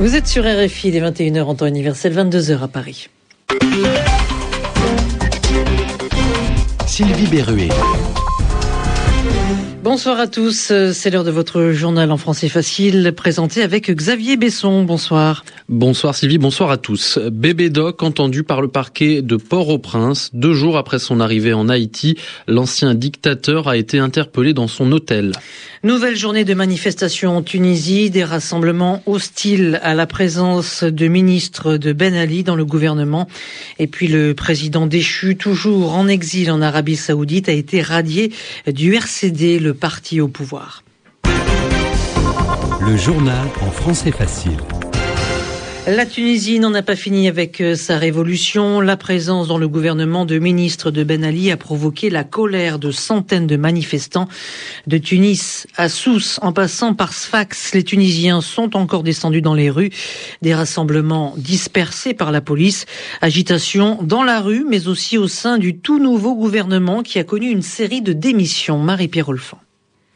Vous êtes sur RFI, les 21h en temps universel, 22h à Paris. Sylvie Berruet. Bonsoir à tous, c'est l'heure de votre journal en français facile, présenté avec Xavier Besson. Bonsoir. Bonsoir Sylvie, bonsoir à tous. Bébé Doc entendu par le parquet de Port-au-Prince. Deux jours après son arrivée en Haïti, l'ancien dictateur a été interpellé dans son hôtel. Nouvelle journée de manifestation en Tunisie, des rassemblements hostiles à la présence de ministres de Ben Ali dans le gouvernement. Et puis le président déchu, toujours en exil en Arabie Saoudite, a été radié du RCD, le parti au pouvoir. Le journal en français facile. La Tunisie n'en a pas fini avec euh, sa révolution. La présence dans le gouvernement de ministres de Ben Ali a provoqué la colère de centaines de manifestants. De Tunis à Sousse, en passant par Sfax, les Tunisiens sont encore descendus dans les rues. Des rassemblements dispersés par la police. Agitation dans la rue, mais aussi au sein du tout nouveau gouvernement qui a connu une série de démissions. Marie-Pierre Olfan.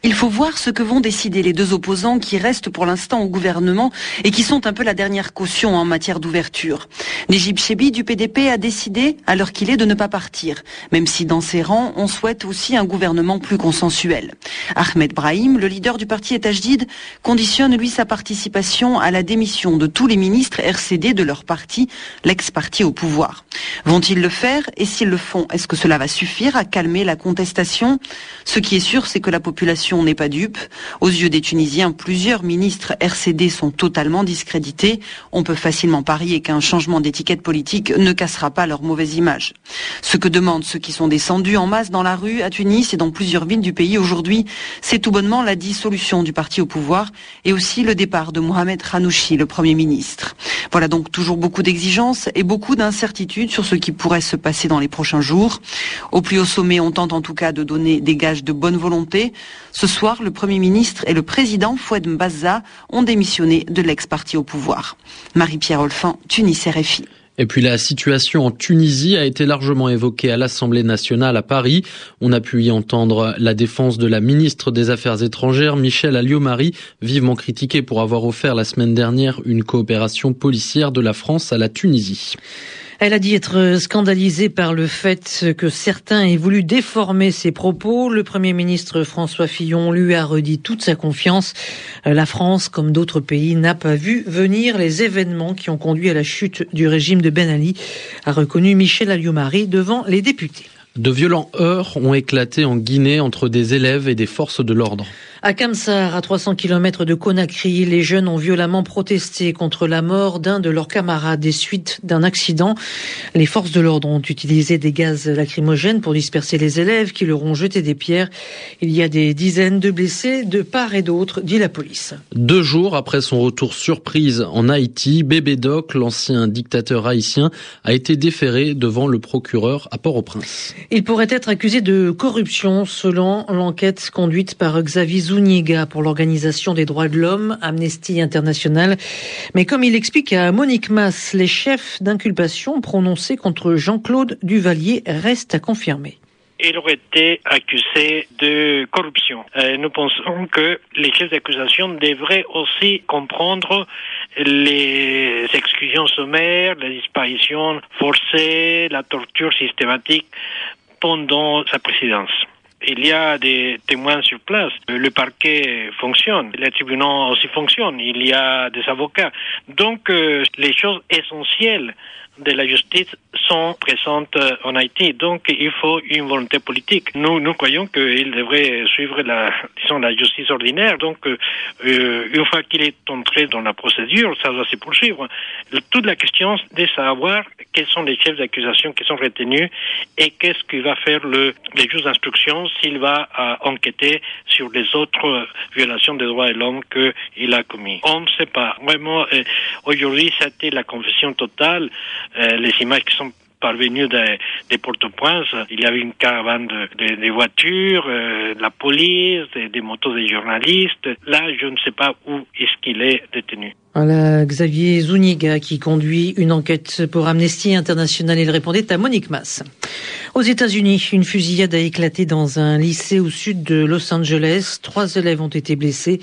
Il faut voir ce que vont décider les deux opposants qui restent pour l'instant au gouvernement et qui sont un peu la dernière caution en matière d'ouverture. Nejib Chebi du PDP a décidé, à l'heure qu'il est, de ne pas partir, même si dans ses rangs, on souhaite aussi un gouvernement plus consensuel. Ahmed Brahim, le leader du parti Etajdid, conditionne lui sa participation à la démission de tous les ministres RCD de leur parti, l'ex-parti au pouvoir. Vont-ils le faire Et s'ils le font, est-ce que cela va suffire à calmer la contestation? Ce qui est sûr, c'est que la population n'est pas dupe. Aux yeux des Tunisiens, plusieurs ministres RCD sont totalement discrédités. On peut facilement parier qu'un changement d'étiquette politique ne cassera pas leur mauvaise image. Ce que demandent ceux qui sont descendus en masse dans la rue à Tunis et dans plusieurs villes du pays aujourd'hui, c'est tout bonnement la dissolution du parti au pouvoir et aussi le départ de Mohamed Ranouchi, le Premier ministre. Voilà donc toujours beaucoup d'exigences et beaucoup d'incertitudes sur ce qui pourrait se passer dans les prochains jours. Au plus haut sommet, on tente en tout cas de donner des gages de bonne volonté. Ce soir, le Premier ministre et le président Foued Mbaza ont démissionné de l'ex-parti au pouvoir. Marie-Pierre Olfin, Tunis RFI. Et puis la situation en Tunisie a été largement évoquée à l'Assemblée nationale à Paris. On a pu y entendre la défense de la ministre des Affaires étrangères, Michel Alliot-Marie, vivement critiquée pour avoir offert la semaine dernière une coopération policière de la France à la Tunisie. Elle a dit être scandalisée par le fait que certains aient voulu déformer ses propos. Le Premier ministre François Fillon lui a redit toute sa confiance. La France, comme d'autres pays, n'a pas vu venir les événements qui ont conduit à la chute du régime de Ben Ali, a reconnu Michel Alliot-Marie devant les députés. De violents heurts ont éclaté en Guinée entre des élèves et des forces de l'ordre. À Kamsar, à 300 km de Conakry, les jeunes ont violemment protesté contre la mort d'un de leurs camarades des suites d'un accident. Les forces de l'ordre ont utilisé des gaz lacrymogènes pour disperser les élèves qui leur ont jeté des pierres. Il y a des dizaines de blessés de part et d'autre, dit la police. Deux jours après son retour surprise en Haïti, Bébé Doc, l'ancien dictateur haïtien, a été déféré devant le procureur à Port-au-Prince. Il pourrait être accusé de corruption selon l'enquête conduite par Xavier Zuniga pour l'Organisation des droits de l'homme, Amnesty International. Mais comme il explique à Monique Mass, les chefs d'inculpation prononcés contre Jean-Claude Duvalier restent à confirmer il aurait été accusé de corruption. Euh, nous pensons que les chefs d'accusation devraient aussi comprendre les exclusions sommaires, les disparitions forcées, la torture systématique pendant sa présidence il y a des témoins sur place. Le parquet fonctionne, les tribunaux aussi fonctionnent, il y a des avocats. Donc, euh, les choses essentielles de la justice sont présentes euh, en Haïti. Donc, il faut une volonté politique. Nous, nous croyons qu'il devrait suivre la, disons, la justice ordinaire. Donc, euh, euh, une fois qu'il est entré dans la procédure, ça doit se poursuivre. Toute la question est de savoir quels sont les chefs d'accusation qui sont retenus et qu'est-ce qu'il va faire le, le juge d'instruction s'il va enquêter sur les autres violations des droits de l'homme qu'il a commis. On ne sait pas. Vraiment, aujourd'hui, c'était la confession totale. Euh, les images qui sont parvenues des, des Port-au-Prince, il y avait une caravane de, de, de voitures, euh, la police, des motos des journalistes. Là, je ne sais pas où est-ce qu'il est détenu. Voilà, Xavier Zuniga qui conduit une enquête pour Amnesty International. Il répondait à Monique Mass. Aux États-Unis, une fusillade a éclaté dans un lycée au sud de Los Angeles. Trois élèves ont été blessés.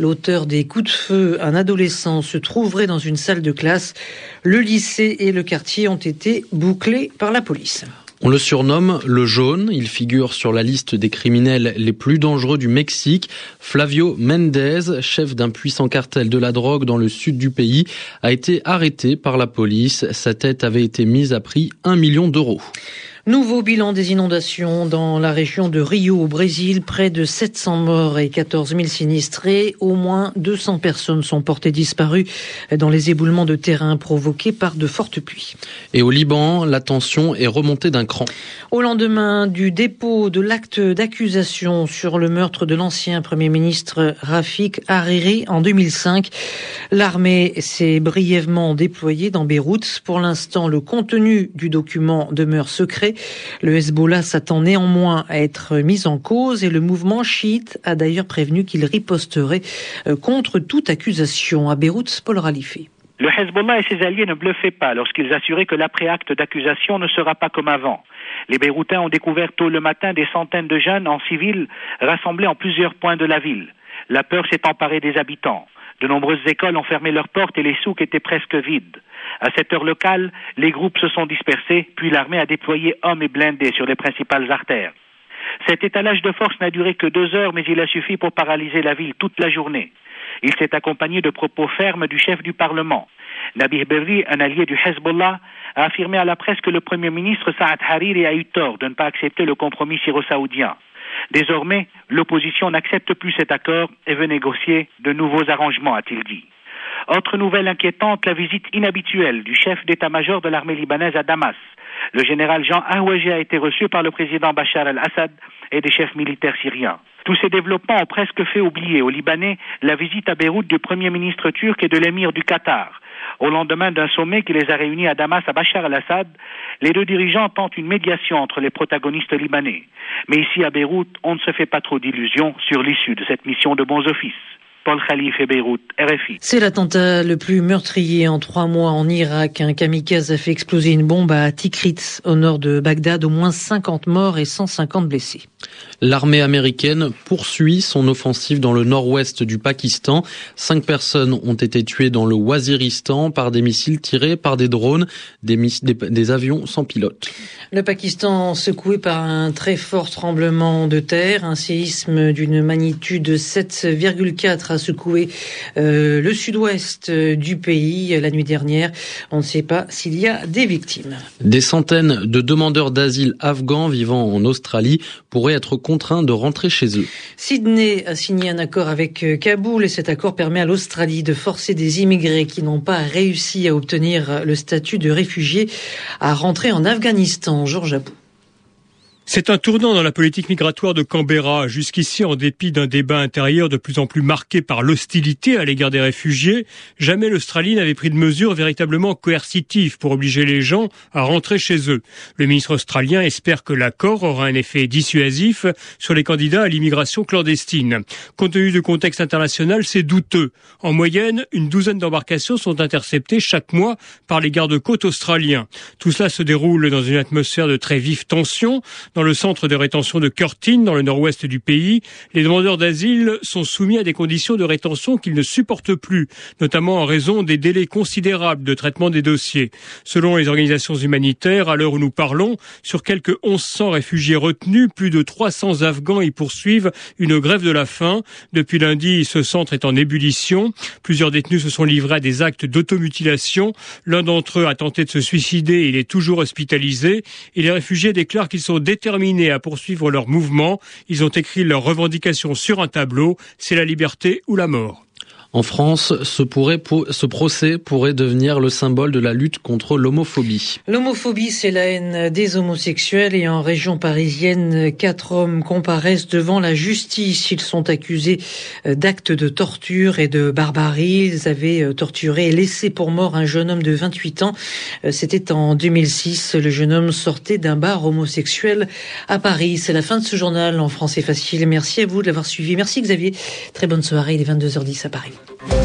L'auteur des coups de feu, un adolescent, se trouverait dans une salle de classe. Le lycée et le quartier ont été bouclés par la police. On le surnomme le jaune. Il figure sur la liste des criminels les plus dangereux du Mexique. Flavio Mendez, chef d'un puissant cartel de la drogue dans le sud du pays, a été arrêté par la police. Sa tête avait été mise à prix 1 million d'euros. Nouveau bilan des inondations dans la région de Rio au Brésil. Près de 700 morts et 14 000 sinistrés. Au moins 200 personnes sont portées disparues dans les éboulements de terrain provoqués par de fortes pluies. Et au Liban, la tension est remontée d'un cran. Au lendemain du dépôt de l'acte d'accusation sur le meurtre de l'ancien Premier ministre Rafik Hariri en 2005, l'armée s'est brièvement déployée dans Beyrouth. Pour l'instant, le contenu du document demeure secret. Le Hezbollah s'attend néanmoins à être mis en cause et le mouvement chiite a d'ailleurs prévenu qu'il riposterait euh, contre toute accusation. À Beyrouth, Paul Ralifé. Le Hezbollah et ses alliés ne bluffaient pas lorsqu'ils assuraient que l'après-acte d'accusation ne sera pas comme avant. Les Beyrouthins ont découvert tôt le matin des centaines de jeunes en civil rassemblés en plusieurs points de la ville. La peur s'est emparée des habitants. De nombreuses écoles ont fermé leurs portes et les souks étaient presque vides. À cette heure locale, les groupes se sont dispersés, puis l'armée a déployé hommes et blindés sur les principales artères. Cet étalage de force n'a duré que deux heures, mais il a suffi pour paralyser la ville toute la journée. Il s'est accompagné de propos fermes du chef du Parlement. Nabih Berri, un allié du Hezbollah, a affirmé à la presse que le Premier ministre Saad Hariri a eu tort de ne pas accepter le compromis syro-saoudien. Désormais, l'opposition n'accepte plus cet accord et veut négocier de nouveaux arrangements, a-t-il dit. Autre nouvelle inquiétante, la visite inhabituelle du chef d'état-major de l'armée libanaise à Damas. Le général Jean Ahouaji a été reçu par le président Bachar al-Assad et des chefs militaires syriens. Tous ces développements ont presque fait oublier aux Libanais la visite à Beyrouth du premier ministre turc et de l'émir du Qatar. Au lendemain d'un sommet qui les a réunis à Damas à Bachar al-Assad, les deux dirigeants tentent une médiation entre les protagonistes libanais. Mais ici à Beyrouth, on ne se fait pas trop d'illusions sur l'issue de cette mission de bons offices. Paul Khalif et Beyrouth, RFI. C'est l'attentat le plus meurtrier en trois mois en Irak. Un kamikaze a fait exploser une bombe à Tikrit, au nord de Bagdad. Au moins 50 morts et 150 blessés. L'armée américaine poursuit son offensive dans le nord-ouest du Pakistan. Cinq personnes ont été tuées dans le Waziristan par des missiles tirés par des drones, des, des, des avions sans pilote. Le Pakistan secoué par un très fort tremblement de terre, un séisme d'une magnitude 7,4 a secoué euh, le sud-ouest du pays la nuit dernière. On ne sait pas s'il y a des victimes. Des centaines de demandeurs d'asile afghans vivant en Australie pourraient être contraints de rentrer chez eux. Sydney a signé un accord avec Kaboul et cet accord permet à l'Australie de forcer des immigrés qui n'ont pas réussi à obtenir le statut de réfugiés à rentrer en Afghanistan. Georges Abou. C'est un tournant dans la politique migratoire de Canberra. Jusqu'ici, en dépit d'un débat intérieur de plus en plus marqué par l'hostilité à l'égard des réfugiés, jamais l'Australie n'avait pris de mesures véritablement coercitives pour obliger les gens à rentrer chez eux. Le ministre australien espère que l'accord aura un effet dissuasif sur les candidats à l'immigration clandestine. Compte tenu du contexte international, c'est douteux. En moyenne, une douzaine d'embarcations sont interceptées chaque mois par les gardes-côtes australiens. Tout cela se déroule dans une atmosphère de très vive tension dans le centre de rétention de Curtin, dans le nord-ouest du pays, les demandeurs d'asile sont soumis à des conditions de rétention qu'ils ne supportent plus, notamment en raison des délais considérables de traitement des dossiers. Selon les organisations humanitaires, à l'heure où nous parlons, sur quelques 1100 réfugiés retenus, plus de 300 Afghans y poursuivent une grève de la faim. Depuis lundi, ce centre est en ébullition. Plusieurs détenus se sont livrés à des actes d'automutilation. L'un d'entre eux a tenté de se suicider. Il est toujours hospitalisé. Et les réfugiés déclarent qu'ils sont déterminés déterminés à poursuivre leur mouvement. Ils ont écrit leurs revendications sur un tableau. C'est la liberté ou la mort. En France, ce, pourrait, ce, procès pourrait devenir le symbole de la lutte contre l'homophobie. L'homophobie, c'est la haine des homosexuels et en région parisienne, quatre hommes comparaissent devant la justice. Ils sont accusés d'actes de torture et de barbarie. Ils avaient torturé et laissé pour mort un jeune homme de 28 ans. C'était en 2006. Le jeune homme sortait d'un bar homosexuel à Paris. C'est la fin de ce journal en français facile. Merci à vous de l'avoir suivi. Merci Xavier. Très bonne soirée. Il est 22h10 à Paris. Thank you.